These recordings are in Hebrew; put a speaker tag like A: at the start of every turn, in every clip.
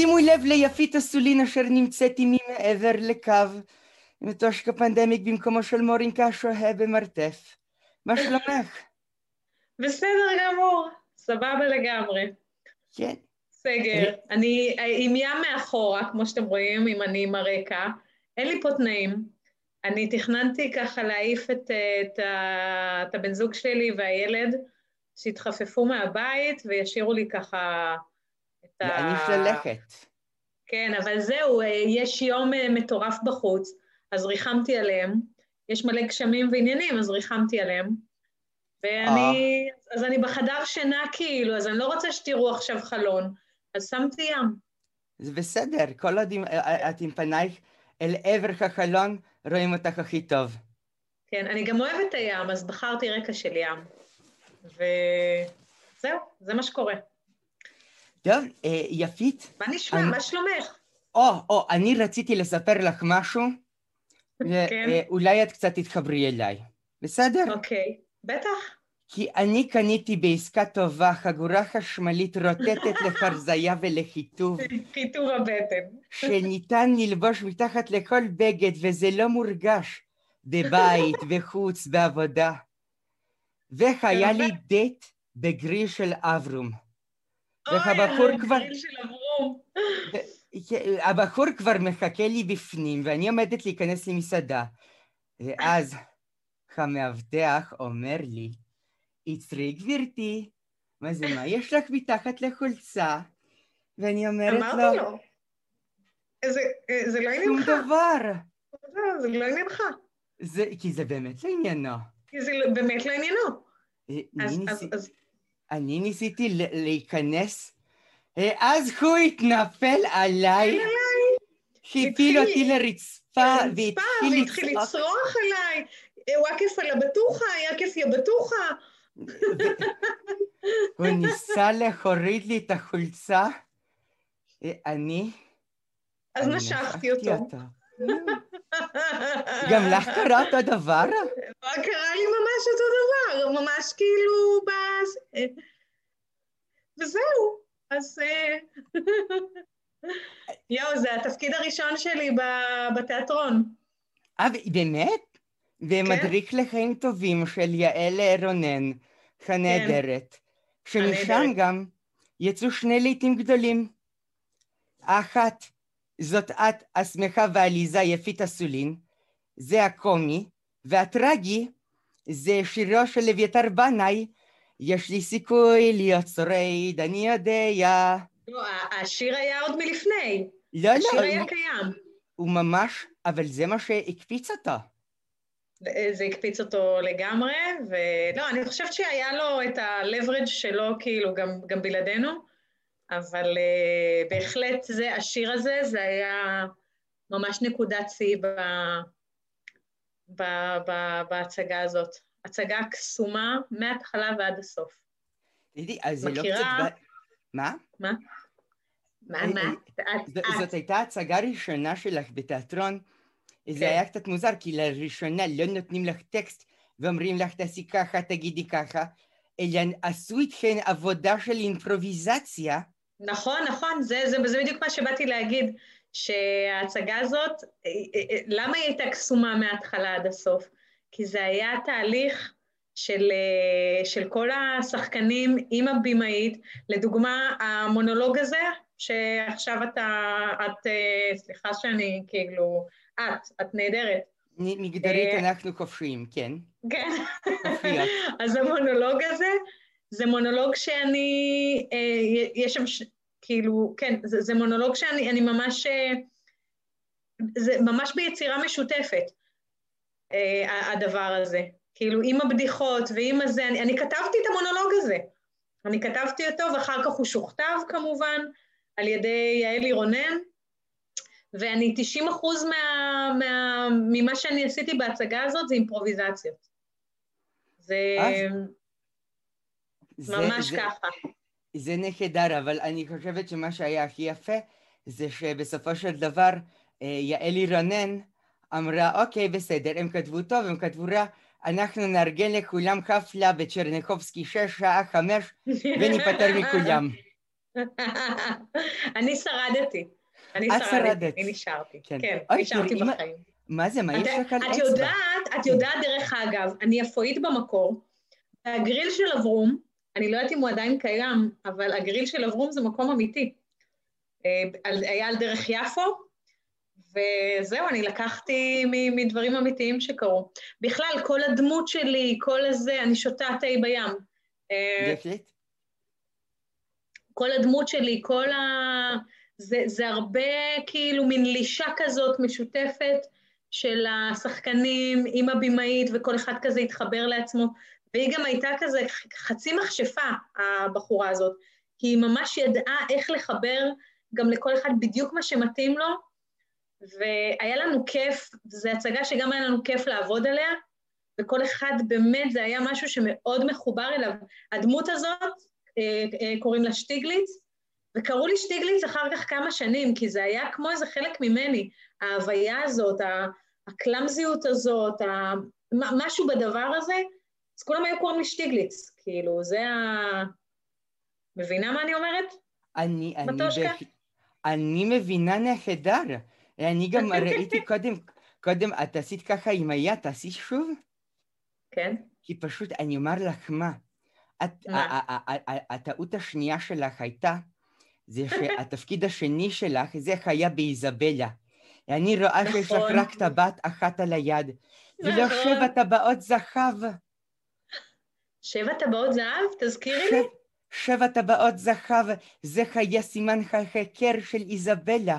A: שימו לב ליפית אסולין אשר נמצאת עימי מעבר לקו, מתושק הפנדמיק במקומו של מורינקה שוהה במרתף. מה שלומך?
B: בסדר גמור, סבבה לגמרי.
A: כן.
B: סגר. אני עם ים מאחורה, כמו שאתם רואים, אם אני עם הרקע. אין לי פה תנאים. אני תכננתי ככה להעיף את, את, את הבן זוג שלי והילד, שיתחפפו מהבית וישאירו לי ככה
A: ה... להניף ללכת.
B: כן, אבל זהו, יש יום מטורף בחוץ, אז ריחמתי עליהם. יש מלא גשמים ועניינים, אז ריחמתי עליהם. ואני, אה. אז אני בחדר שינה כאילו, אז אני לא רוצה שתראו עכשיו חלון, אז שמתי ים.
A: זה בסדר, כל עוד את עם פנייך אל עבר החלון, רואים אותך הכי טוב.
B: כן, אני גם אוהבת את הים, אז בחרתי רקע של ים. וזהו, זה מה שקורה.
A: טוב, אה, יפית.
B: מה נשמע? אני... מה שלומך?
A: או, או, אני רציתי לספר לך משהו, כן. ואולי את קצת תתחברי אליי. בסדר?
B: אוקיי, בטח.
A: כי אני קניתי בעסקה טובה חגורה חשמלית רוטטת לחרזיה ולחיטוב.
B: חיטוב הבטן.
A: שניתן ללבוש מתחת לכל בגד וזה לא מורגש בבית, בחוץ, בעבודה. והיה לי דייט בגריל של אברום.
B: הגריל של אברום.
A: הבחור כבר מחכה לי בפנים ואני עומדת להיכנס למסעדה. ואז המאבטח אומר לי, עצרי גברתי, מה זה, מה יש לך מתחת לחולצה? ואני אומרת לו...
B: אמרתי לו. זה לא עניינך.
A: שום דבר.
B: לא, זה לא עניינך.
A: זה, כי זה באמת לא עניינו.
B: כי זה באמת לא עניינו.
A: אה, אז... אני ניסיתי להיכנס, אז הוא התנפל עליי, הפיל אותי לרצפה
B: והתחיל לצרוח. עליי, וואקף על הבטוחה, יאקף יא בטוחה.
A: הוא ניסה להוריד לי את החולצה, אני...
B: אז משכתי אותו.
A: גם לך קרה אותו דבר?
B: קרה לי ממש אותו דבר, ממש כאילו ב... וזהו, אז... אה, יואו, זה התפקיד הראשון שלי בתיאטרון.
A: אה, באמת? ומדריך כן. לחיים טובים של יעל רונן, הנהדרת, כן. שמשם גם יצאו שני לעיתים גדולים. האחת, זאת את, השמחה ועליזה יפית אסולין, זה הקומי, והטרגי, זה שירו של אביתר בנאי, יש לי סיכוי להיות שורד, אני יודע.
B: לא, השיר היה עוד מלפני.
A: לא,
B: השיר לא. השיר היה קיים.
A: הוא ממש, אבל זה מה שהקפיץ אותו.
B: זה הקפיץ אותו לגמרי, ולא, אני חושבת שהיה לו את ה-leverage שלו, כאילו, גם, גם בלעדינו, אבל uh, בהחלט זה, השיר הזה, זה היה ממש נקודת שיא ב, ב, ב, בהצגה הזאת. הצגה קסומה מההתחלה ועד הסוף.
A: תגידי, אז זה לא קצת... מה?
B: מה? מה, מה?
A: זאת הייתה הצגה ראשונה שלך בתיאטרון. זה כן. היה קצת מוזר, כי לראשונה לא נותנים לך טקסט ואומרים לך תעשי ככה, תגידי ככה, אלא עשו איתכן עבודה של אימפרוביזציה.
B: נכון, נכון, זה, זה, זה בדיוק מה שבאתי להגיד, שההצגה הזאת, אה, אה, אה, למה היא הייתה קסומה מההתחלה עד הסוף? כי זה היה תהליך של, של כל השחקנים עם הבמאית, לדוגמה, המונולוג הזה, שעכשיו אתה, את, סליחה שאני כאילו, את, את נהדרת.
A: מגדרית אנחנו כופרים, כן.
B: כן. אז המונולוג הזה, זה מונולוג שאני, יש שם, כאילו, כן, זה, זה מונולוג שאני ממש, זה ממש ביצירה משותפת, הדבר הזה. כאילו, עם הבדיחות ועם הזה, אני, אני כתבתי את המונולוג הזה. אני כתבתי אותו, ואחר כך הוא שוכתב כמובן על ידי יעלי רונן, ואני 90 אחוז מה, מה, ממה שאני עשיתי בהצגה הזאת זה אימפרוביזציות. זה ממש
A: זה,
B: ככה.
A: זה נהדר, אבל אני חושבת שמה שהיה הכי יפה זה שבסופו של דבר אה, יעלי רונן אמרה, אוקיי, בסדר, הם כתבו טוב, הם כתבו רע, אנחנו נארגן לכולם חפלה בצ'רניחובסקי שש, שעה חמש, וניפטר מכולם.
B: אני שרדתי. אני שרדתי, אני נשארתי. כן, כן נשארתי בחיים.
A: מה זה, מה יש לך על
B: אצבע? את יודעת, את יודעת דרך אגב, אני אפואית במקור, והגריל של אברום, אני לא יודעת אם הוא עדיין קיים, אבל הגריל של אברום זה מקום אמיתי. אה, היה על דרך יפו, וזהו, אני לקחתי מדברים אמיתיים שקרו. בכלל, כל הדמות שלי, כל הזה, אני שותה תה בים.
A: אה,
B: כל הדמות שלי, כל ה... זה, זה הרבה כאילו מין לישה כזאת משותפת של השחקנים עם הבמאית, וכל אחד כזה התחבר לעצמו. והיא גם הייתה כזה חצי מכשפה, הבחורה הזאת, היא ממש ידעה איך לחבר גם לכל אחד בדיוק מה שמתאים לו, והיה לנו כיף, זו הצגה שגם היה לנו כיף לעבוד עליה, וכל אחד באמת, זה היה משהו שמאוד מחובר אליו. הדמות הזאת, אה, אה, קוראים לה שטיגליץ, וקראו לי שטיגליץ אחר כך כמה שנים, כי זה היה כמו איזה חלק ממני, ההוויה הזאת, הקלאמזיות הזאת, משהו בדבר הזה, אז כולם היו קוראים לי שטיגליץ, כאילו, זה ה... מבינה מה אני אומרת?
A: אני, אני, בח... אני מבינה נהדר. אני גם ראיתי קודם, קודם את עשית ככה עם היד, תעשי שוב?
B: כן.
A: כי פשוט, אני אומר לך מה, את, הטעות השנייה שלך הייתה, זה שהתפקיד השני שלך, זה היה באיזבלה. אני רואה שיש לך נכון. רק טבעת אחת על היד, ולא נכון. שבע טבעות זהב.
B: שבע טבעות זהב? תזכירי לי.
A: שבע טבעות זהב, זה היה סימן החקר של איזבלה.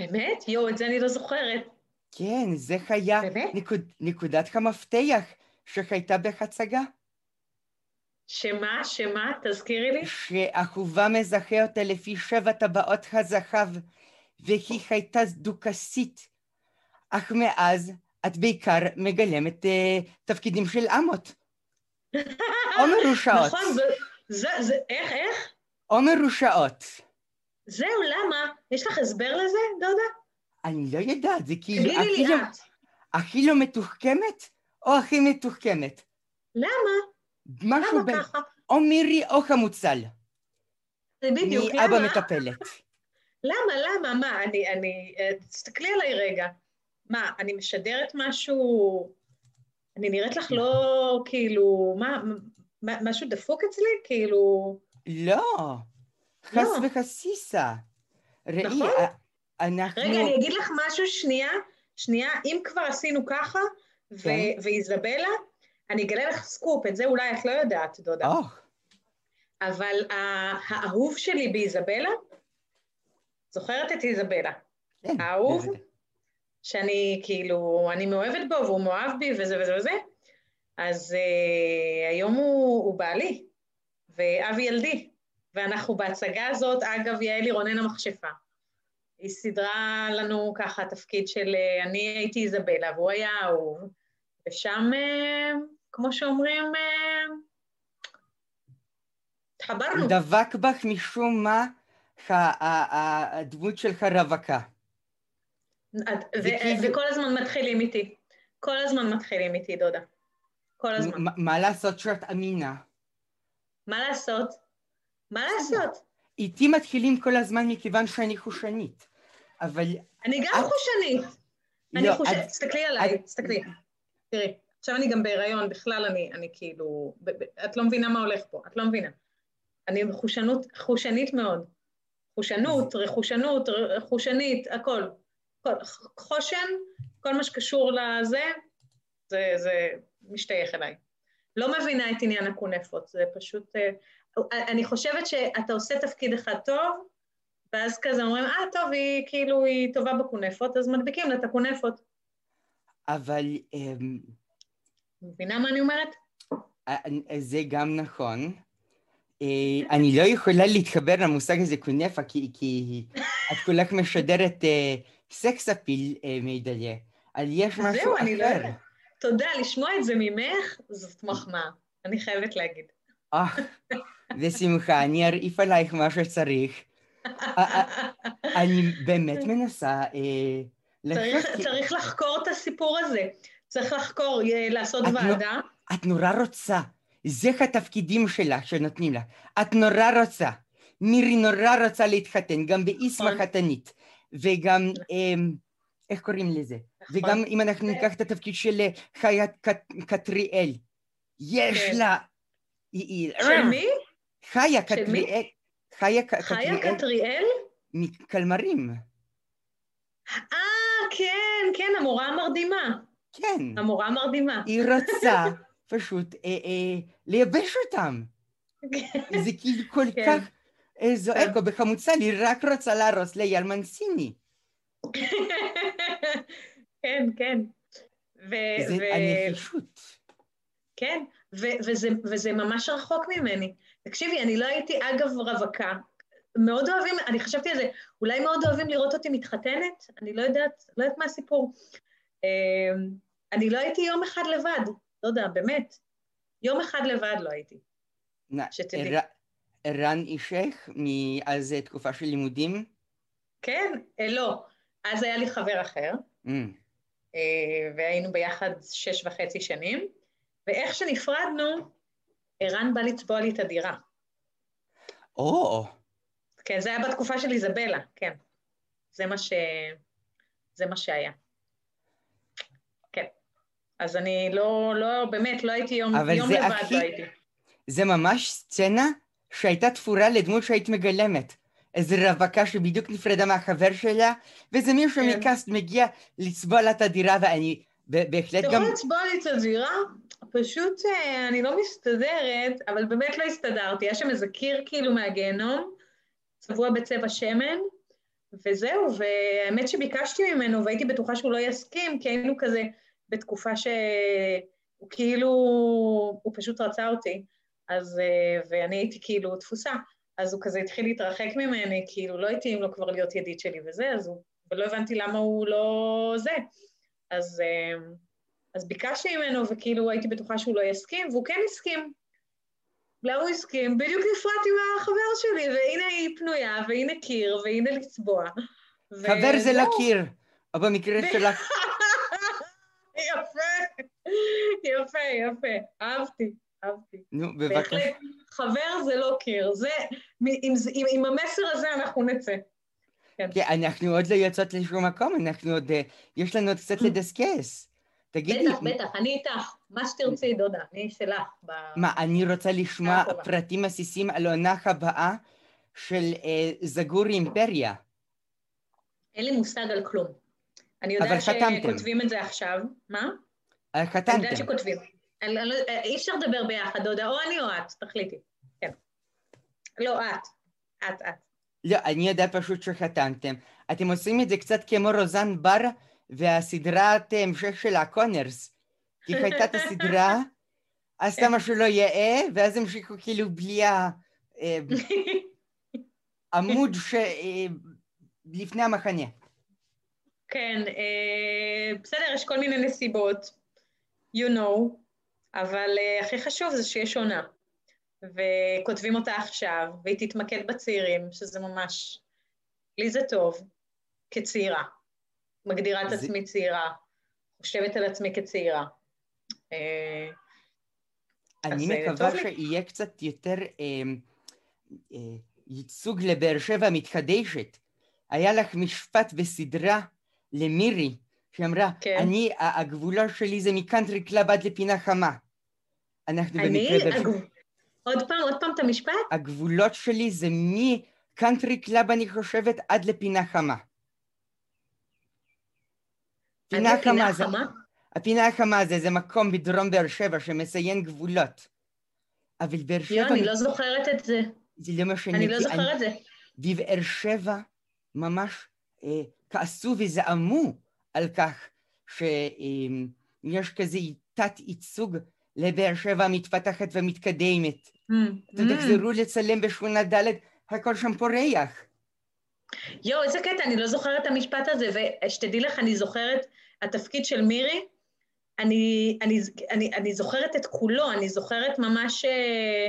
B: באמת? יואו, את זה אני לא זוכרת.
A: כן, זה היה נקוד, נקודת המפתח שהייתה בהצגה.
B: שמה? שמה? תזכירי לי.
A: שאהובה מזכה אותה לפי שבע טבעות הזהב, והיא הייתה דוכסית. אך מאז את בעיקר מגלמת uh, תפקידים של אמות. או מרושעות.
B: נכון, זה, זה, איך, איך?
A: או מרושעות.
B: זהו, למה? יש לך הסבר לזה, דודה?
A: אני לא יודעת, זה כאילו...
B: תגידי לי
A: לא, את. הכי לא מתוחכמת, או הכי מתוחכמת?
B: למה?
A: משהו
B: למה ב... ככה?
A: או מירי או חמוצל.
B: זה בדיוק,
A: למה? מאבא מטפלת.
B: למה, למה? מה, אני, אני... אה, תסתכלי עליי רגע. מה, אני משדרת משהו... אני נראית לך לא, כאילו, מה, משהו דפוק אצלי? כאילו...
A: לא. חס לא. וחסיסה. ראי, נכון? אנחנו...
B: רגע, אני אגיד לך משהו שנייה, שנייה, אם כבר עשינו ככה, כן. ואיזבלה, אני אגלה לך סקופ, את זה אולי את לא יודעת, דודה. Oh. אבל האהוב שלי באיזבלה, זוכרת את איזבלה? כן. האהוב, שאני כאילו, אני מאוהבת בו והוא מאוהב בי וזה וזה וזה, אז uh, היום הוא, הוא בעלי, ואבי ילדי. ואנחנו בהצגה הזאת, אגב, יעלי רונן המכשפה. היא סידרה לנו ככה תפקיד של אה, אני הייתי איזבלה והוא היה אהוב, ושם, אה, כמו שאומרים, אה, התחברנו.
A: דבק בך משום מה הדמות שלך רווקה.
B: וכל הזמן מתחילים איתי. כל הזמן מתחילים איתי, דודה. כל הזמן.
A: מה לעשות שאת אמינה?
B: מה לעשות? מה לעשות?
A: איתי מתחילים כל הזמן מכיוון שאני חושנית, אבל...
B: אני גם חושנית. אני לא, חושנית, תסתכלי עליי, תסתכלי. תראי, עכשיו אני גם בהיריון, בכלל אני, אני כאילו... את לא מבינה מה הולך פה, את לא מבינה. אני חושנות, חושנית מאוד. חושנות, רכושנות, חושנית, הכל. חושן, כל מה שקשור לזה, זה, זה משתייך אליי. לא מבינה את עניין הכונפות, זה פשוט... אה, אני חושבת שאתה עושה תפקיד אחד טוב, ואז כזה אומרים, אה, טוב, היא כאילו, היא טובה בכונפות, אז מדביקים לה את הכונפות.
A: אבל... אמ,
B: מבינה מה אני אומרת?
A: אה, זה גם נכון. אה, אני לא יכולה להתחבר למושג הזה כונפה, כי, כי את כולך משדרת אה, סקס אפיל מידליה, אבל יש משהו
B: זהו,
A: אחר.
B: אני לא יודעת. תודה, לשמוע את זה ממך, זאת מחמאה, אני חייבת להגיד.
A: אה, בשמחה, אני ארעיף עלייך מה שצריך. אני באמת מנסה...
B: צריך לחקור את הסיפור הזה. צריך לחקור, לעשות ועדה.
A: את נורא רוצה. זה התפקידים שלך שנותנים לך. את נורא רוצה. מירי נורא רצה להתחתן, גם באיסמה
B: נכון.
A: חתנית, וגם, אמ, איך קוראים לזה?
B: נכון.
A: וגם אם אנחנו ניקח את התפקיד של אה, קט- קטריאל, יש
B: כן.
A: לה... היא-
B: של מי?
A: חיה? קטריאל, חיה קטריאל? מקלמרים,
B: אה, כן, כן, המורה המרדימה.
A: כן.
B: המורה המרדימה.
A: היא רוצה פשוט אה, אה, לייבש אותם. זה כאילו כל
B: כן.
A: כך אה, זועק,
B: כן.
A: או בחמוצה, היא רק רוצה להרוס לאייל מנסיני.
B: כן, כן. ו-
A: זה
B: ו-
A: הנחישות.
B: כן, ו- וזה, וזה ממש רחוק ממני. תקשיבי, אני לא הייתי, אגב, רווקה. מאוד אוהבים, אני חשבתי על זה, אולי מאוד אוהבים לראות אותי מתחתנת? אני לא יודעת, לא יודעת מה הסיפור. אמ, אני לא הייתי יום אחד לבד, לא יודע, באמת. יום אחד לבד לא הייתי. שתדעי.
A: ערן אישך מאז תקופה של לימודים?
B: כן, אה, לא. אז היה לי חבר אחר,
A: אמ,
B: אה, והיינו ביחד שש וחצי שנים, ואיך שנפרדנו, ערן בא לצבוע לי את הדירה.
A: או,
B: כן, זה היה בתקופה של איזבלה, כן. זה מה ש... זה מה שהיה. כן. אז אני לא, לא, באמת, לא הייתי יום, יום
A: זה
B: לבד,
A: הכי-
B: לא הייתי.
A: זה ממש סצנה שהייתה תפורה לדמות שהיית מגלמת. איזה רווקה שבדיוק נפרדה מהחבר שלה, ואיזה מישהו
B: כן.
A: מקאסט מגיע לצבוע לה את הדירה, ואני בהחלט
B: אתה
A: גם...
B: יכול לצבוע לי את הדירה? פשוט אה, אני לא מסתדרת, אבל באמת לא הסתדרתי. היה שם איזה קיר כאילו מהגיהנום, צבוע בצבע שמן, וזהו, והאמת שביקשתי ממנו, והייתי בטוחה שהוא לא יסכים, כי היינו כזה בתקופה שהוא כאילו, הוא פשוט רצה אותי, אז, אה, ואני הייתי כאילו תפוסה, אז הוא כזה התחיל להתרחק ממני, כאילו לא התאים לו כבר להיות ידיד שלי וזה, אז הוא, ולא הבנתי למה הוא לא זה. אז, אה, אז ביקשתי ממנו, וכאילו הייתי בטוחה שהוא לא יסכים, והוא כן הסכים. למה הוא הסכים? בדיוק נפרדתי מהחבר שלי, והנה היא פנויה, והנה קיר, והנה לצבוע. ו-
A: חבר זה
B: זהו.
A: לקיר, או במקרה שלך,
B: יפה, יפה, יפה. אהבתי, אהבתי.
A: נו, בבקשה.
B: בהחלט, חבר זה לא קיר. זה, מ- עם, זה- עם, עם המסר הזה אנחנו נצא.
A: כן, אנחנו עוד לא יוצאות לשום מקום, אנחנו עוד... אה, יש לנו עוד קצת לדסקס. תגידי,
B: בטח, בטח, אני איתך. מה שתרצי, דודה, אני שלך. ב...
A: מה, אני רוצה לשמוע. פרטים עסיסים על העונה הבאה של אה, זגור אימפריה.
B: אין לי מושג על כלום. אני יודעת
A: חתמתם.
B: שכותבים את זה עכשיו. מה?
A: אה,
B: אני יודעת
A: חתמתם.
B: שכותבים. לא- אי אפשר לדבר ביחד, דודה, או אני או את, תחליטי. כן. לא, את. את, את.
A: לא, אני יודע פשוט שחתמתם. אתם עושים את זה קצת כמו רוזן בר והסדרת המשך של הקונרס. כי הייתה את הסדרה, עשתה משהו לא יאה, ואז המשיכו כאילו בלי העמוד ש... אה, לפני המחנה.
B: כן, אה, בסדר, יש כל מיני נסיבות, you know, אבל אה, הכי חשוב זה שיש עונה. וכותבים אותה עכשיו, והיא תתמקד בצעירים, שזה ממש... לי זה טוב, כצעירה. מגדירה את
A: זה-
B: עצמי צעירה, חושבת על עצמי כצעירה. אה,
A: אני
B: אה,
A: מקווה. שיהיה קצת יותר אה, אה, ייצוג לבאר שבע המתחדשת. היה לך משפט בסדרה למירי, שאמרה,
B: כן.
A: אני, ה- הגבולות שלי זה מקאנטרי קלאב עד לפינה חמה. אנחנו
B: אני,
A: במקרה,
B: הגב- עוד פעם, עוד פעם את המשפט?
A: הגבולות שלי זה מקאנטרי קלאב, אני חושבת, עד לפינה חמה. פינה חמה זה... הפינה החמה זה איזה מקום בדרום באר שבע שמציין גבולות. אבל באר שבע...
B: יו, אני לא זוכרת את זה.
A: זה לא משנה.
B: אני לא זוכרת את זה.
A: בבאר שבע ממש אה, כעסו וזעמו על כך שיש כזה תת-ייצוג לבאר שבע המתפתחת ומתקדמת.
B: Mm,
A: אתם
B: mm.
A: תחזרו לצלם בשכונה ד', הכל שם פורח.
B: יואו, איזה קטע, אני לא זוכרת את המשפט הזה, ושתדעי לך, אני זוכרת, התפקיד של מירי, אני, אני, אני, אני זוכרת את כולו, אני זוכרת ממש, אה,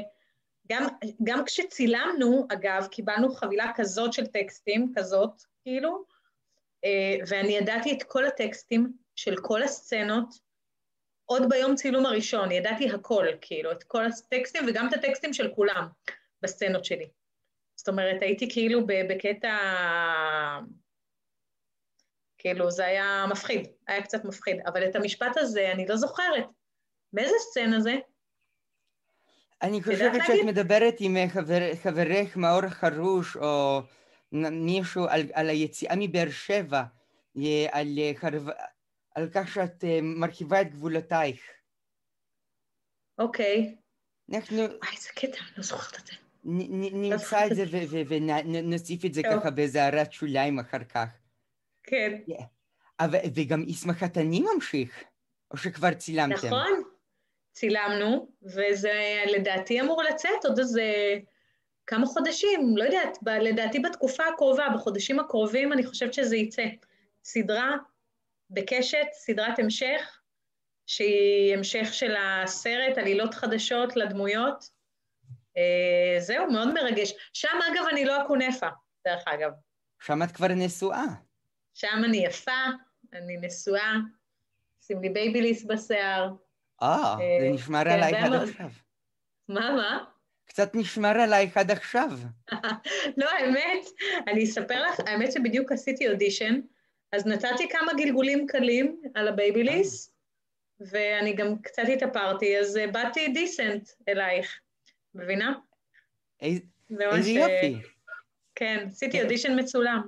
B: גם, גם כשצילמנו, אגב, קיבלנו חבילה כזאת של טקסטים, כזאת, כאילו, ואני ידעתי את כל הטקסטים של כל הסצנות, עוד ביום צילום הראשון, ידעתי הכל, כאילו, את כל הטקסטים וגם את הטקסטים של כולם בסצנות שלי. זאת אומרת, הייתי כאילו בקטע... כאילו, זה היה מפחיד, היה קצת מפחיד. אבל את המשפט הזה אני לא זוכרת. באיזה סצנה זה?
A: אני חושבת שאת מדברת עם חבר, חברך מאור חרוש, או מישהו על, על היציאה מבאר שבע, על, על כך שאת אה, מרחיבה את גבולותייך.
B: אוקיי.
A: אנחנו...
B: וואי, איזה קטע, אני לא זוכרת את זה.
A: נמצא את זה ונוסיף את זה ככה באיזה הערת שוליים אחר כך.
B: כן.
A: וגם איסמך התני ממשיך, או שכבר צילמתם?
B: נכון, צילמנו, וזה לדעתי אמור לצאת עוד איזה כמה חודשים, לא יודעת, לדעתי בתקופה הקרובה, בחודשים הקרובים אני חושבת שזה יצא. סדרה בקשת, סדרת המשך, שהיא המשך של הסרט, עלילות חדשות לדמויות. אה, זהו, מאוד מרגש. שם, אגב, אני לא הקונפה, דרך אגב.
A: שם את כבר נשואה.
B: שם אני יפה, אני נשואה, שים לי בייביליס בשיער.
A: אה, זה אה, נשמר כן, עלייך עד עכשיו.
B: מה, מה?
A: קצת נשמר עלייך עד עכשיו.
B: לא, האמת, אני אספר לך, האמת שבדיוק עשיתי אודישן, אז נתתי כמה גלגולים קלים על הבייביליס, ואני גם קצת התאפרתי, אז אה, באתי decent אלייך, מבינה?
A: איזה יופי.
B: כן, עשיתי. אודישן מצולם.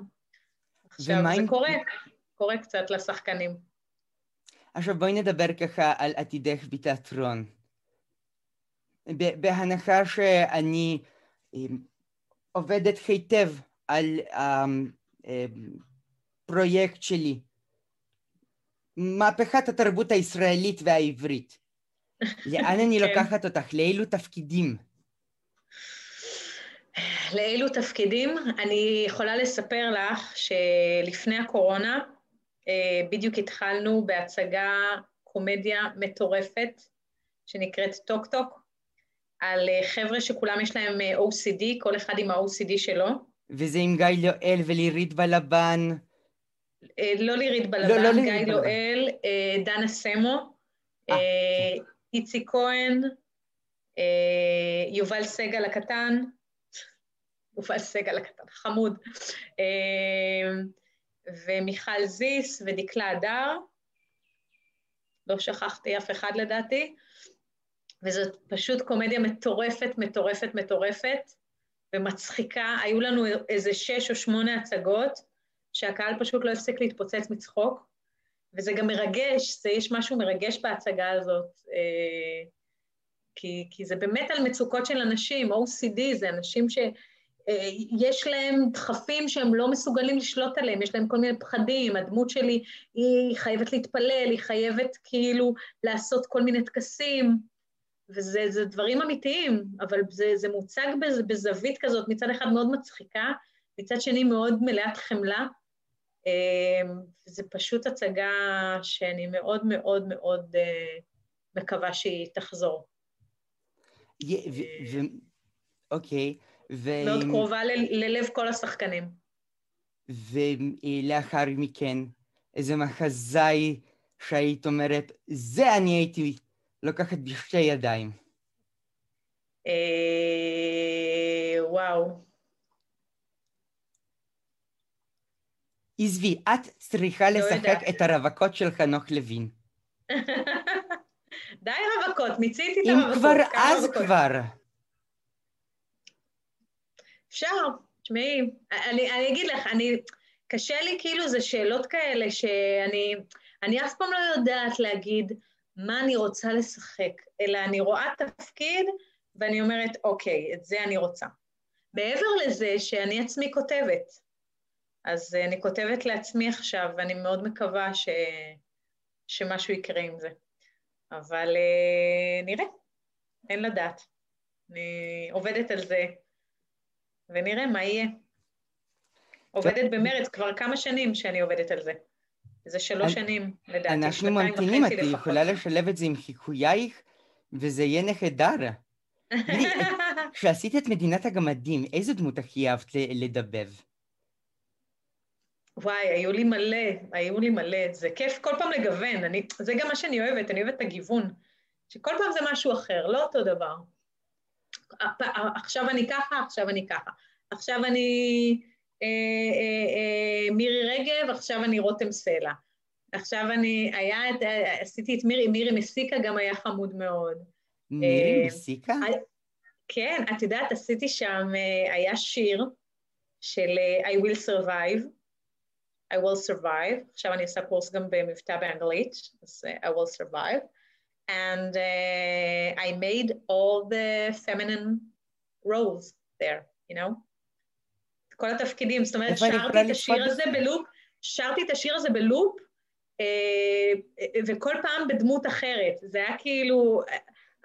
B: עכשיו, זה קורה, קורה קצת לשחקנים.
A: עכשיו בואי נדבר ככה על עתידך בתיאטרון. בהנחה שאני אמ, עובדת היטב על הפרויקט אמ, שלי, מהפכת התרבות הישראלית והעברית. לאן אני כן. לוקחת אותך? לאילו תפקידים?
B: לאילו תפקידים? אני יכולה לספר לך שלפני הקורונה אה, בדיוק התחלנו בהצגה קומדיה מטורפת שנקראת טוק טוק, על אה, חבר'ה שכולם יש להם אה, OCD, כל אחד עם ה-OCD שלו.
A: וזה עם גיא לואל ולירית בלבן.
B: לא לירית בלבן, לא, לא גיא לואל, דנה סמו, איציק כהן, יובל סגל הקטן, יובל סגל הקטן, חמוד. ומיכל זיס ודקלה הדר, לא שכחתי אף אחד לדעתי, וזאת פשוט קומדיה מטורפת, מטורפת, מטורפת, ומצחיקה. היו לנו איזה שש או שמונה הצגות, שהקהל פשוט לא הפסיק להתפוצץ מצחוק, וזה גם מרגש, זה, יש משהו מרגש בהצגה הזאת, אה, כי, כי זה באמת על מצוקות של אנשים, OCD זה אנשים ש... אה, יש להם דחפים שהם לא מסוגלים לשלוט עליהם, יש להם כל מיני פחדים, הדמות שלי היא חייבת להתפלל, היא חייבת כאילו לעשות כל מיני טקסים, וזה דברים אמיתיים, אבל זה, זה מוצג בז, בזווית כזאת, מצד אחד מאוד מצחיקה, מצד שני מאוד מלאת חמלה. אה, זה פשוט הצגה שאני מאוד מאוד מאוד אה, מקווה שהיא תחזור.
A: אוקיי.
B: ו... מאוד קרובה ל... ללב כל השחקנים.
A: ולאחר מכן, איזה מחזאי שהיית אומרת, זה אני הייתי לוקחת בשתי ידיים.
B: אה... וואו.
A: עזבי, את צריכה לא לשחק יודע. את הרווקות של חנוך לוין.
B: די רווקות, מיציתי את הרווקות.
A: אם כבר, אז רווקות. כבר.
B: אפשר, תשמעי, אני, אני אגיד לך, אני, קשה לי כאילו, זה שאלות כאלה שאני אני אף פעם לא יודעת להגיד מה אני רוצה לשחק, אלא אני רואה תפקיד ואני אומרת, אוקיי, את זה אני רוצה. מעבר לזה שאני עצמי כותבת, אז אני כותבת לעצמי עכשיו, ואני מאוד מקווה ש... שמשהו יקרה עם זה. אבל uh, נראה, אין לדעת. אני עובדת על זה ונראה מה יהיה. עובדת במרץ כבר כמה שנים שאני עובדת על זה. זה שלוש שנים, לדעתי,
A: אנחנו ממתינים, את יכולה לשלב את זה עם חיקוייך, וזה יהיה נהדר. כשעשית את מדינת הגמדים, איזה דמות הכי אהבת לדבב?
B: וואי, היו לי מלא, היו לי מלא. זה כיף כל פעם לגוון, אני, זה גם מה שאני אוהבת, אני אוהבת את הגיוון. שכל פעם זה משהו אחר, לא אותו דבר. עכשיו אני ככה, עכשיו אני ככה. עכשיו אני מירי רגב, עכשיו אני רותם סלע. עכשיו אני, היה, עשיתי את מירי, מירי מסיקה גם היה חמוד מאוד.
A: מירי אה, מסיקה?
B: כן, את יודעת, עשיתי שם, אה, היה שיר של אה, I will survive, I will survive, עכשיו אני עושה קורס גם במבטא באנגלית, אז I will survive, and uh, I made all the feminine roles there, you know? כל התפקידים, זאת אומרת, שרתי את השיר הזה בלופ, שרתי את השיר הזה בלופ, וכל פעם בדמות אחרת. זה היה כאילו,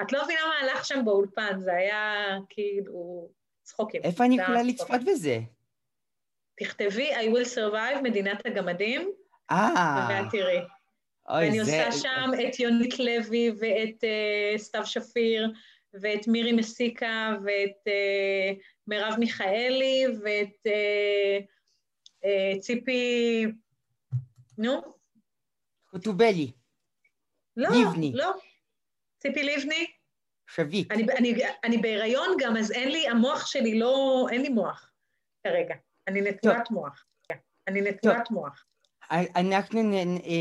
B: את לא מבינה מה הלך שם באולפן, זה היה כאילו צחוקים.
A: איפה אני יכולה לצפות בזה?
B: תכתבי I will survive מדינת הגמדים,
A: אה.
B: ואת תראי. ואני זה... עושה שם את יונית לוי ואת uh, סתיו שפיר ואת מירי מסיקה ואת מרב מיכאלי ואת uh, uh, ציפי, נו?
A: חוטובלי.
B: לא,
A: לבני.
B: לא. ציפי לבני?
A: שביט.
B: אני, אני, אני בהיריון גם, אז אין לי, המוח שלי לא, אין לי מוח כרגע. אני נטולת מוח. אני נטולת מוח.
A: אנחנו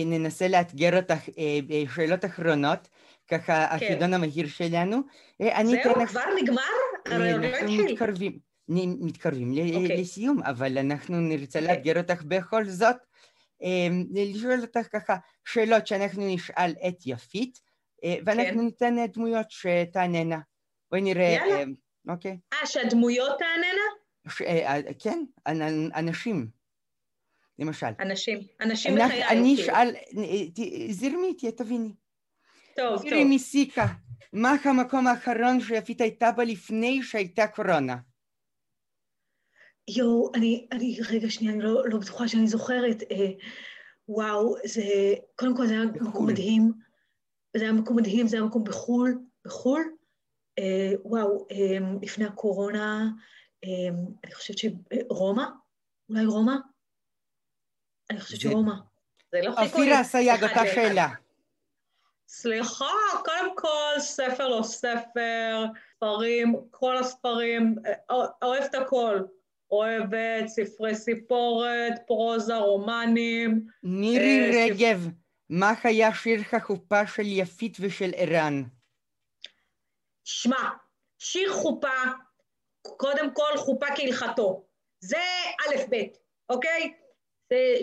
A: ננסה לאתגר אותך בשאלות אחרונות, ככה כן. החידון המהיר שלנו.
B: זהו, כבר נגמר? הרי עוד לא התחיל.
A: מתקרבים, מתקרבים אוקיי. לסיום, אבל אנחנו נרצה אוקיי. לאתגר אותך בכל זאת. לשאול אותך ככה שאלות שאנחנו נשאל את יפית, ואנחנו כן. ניתן דמויות שתעננה. בואי נראה.
B: יאללה.
A: אוקיי.
B: אה, שהדמויות תעננה?
A: ש... כן, אנשים, למשל.
B: אנשים, אנשים בחיי.
A: אני אשאל, זרמי תביני.
B: טוב,
A: טוב. תראי מסיקה, מה המקום האחרון שיפית הייתה בו לפני שהייתה קורונה?
B: יואו, אני, אני, רגע, שנייה, אני לא, לא בטוחה שאני זוכרת. אה, וואו, זה, קודם כל זה היה בחול. מקום מדהים. זה היה מקום מדהים, זה היה מקום בחו"ל, בחו"ל. אה, וואו, אה, לפני הקורונה, אה, אני חושבת שרומא, אולי רומא? אני חושבת זה... שרומא.
A: זה לא חיכוי. אופירה סייג, אותה שאלה.
B: סליחה, קודם כל, ספר לא ספר, ספרים, כל הספרים, אה, אוהבת הכל. אוהבת ספרי סיפורת, פרוזה, רומנים.
A: מירי אה, רגב, ספר... מה היה שיר החופה של יפית ושל ערן?
B: שמע, שיר חופה, קודם כל חופה כהלכתו. זה א' ב', אוקיי?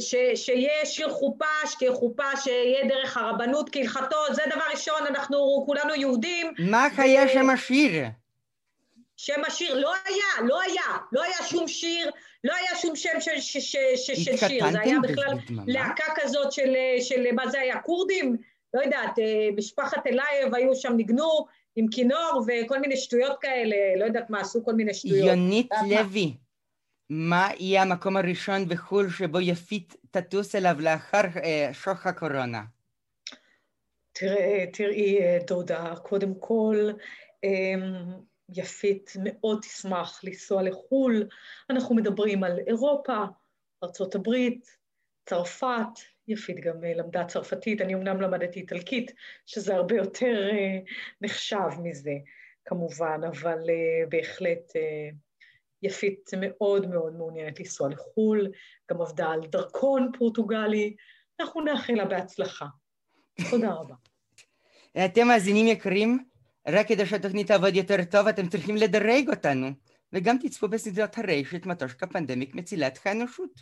B: ש, שיהיה שיר חופה, שתהיה חופה, שיהיה דרך הרבנות כהלכתו, זה דבר ראשון, אנחנו כולנו יהודים.
A: מה היה שם השיר?
B: שם השיר לא היה, לא היה, לא היה שום שיר, לא היה שום שם של, של, של, של שיר, זה היה בכלל להקה כזאת של, של, מה זה היה, כורדים? לא יודעת, אה, משפחת אלייב היו שם, ניגנו עם כינור וכל מיני שטויות כאלה, לא יודעת מה, עשו כל מיני שטויות.
A: יונית לוי, מה יהיה המקום הראשון בחו"ל שבו יפית תטוס אליו לאחר אה, שוך הקורונה?
B: תראה, תראי, אה, דודה, קודם כל, אמ, יפית מאוד תשמח לנסוע לחו"ל. אנחנו מדברים על אירופה, ארה"ב, צרפת, יפית גם אה, למדה צרפתית, אני אמנם למדתי איטלקית, שזה הרבה יותר נחשב מזה, כמובן, אבל בהחלט יפית מאוד מאוד מעוניינת לנסוע לחו"ל, גם עבדה על דרכון פורטוגלי, אנחנו נאחל לה בהצלחה. תודה רבה.
A: אתם מאזינים יקרים, רק כדי שהתוכנית תעבוד יותר טוב, אתם צריכים לדרג אותנו, וגם תצפו בסדרת הרשת מטושקה פנדמיק מצילת חי האנושות.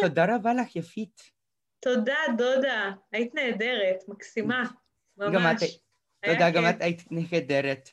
A: תודה רבה לך, יפית.
B: תודה, דודה. היית נהדרת, מקסימה. ממש.
A: תודה, גם את היית נהדרת.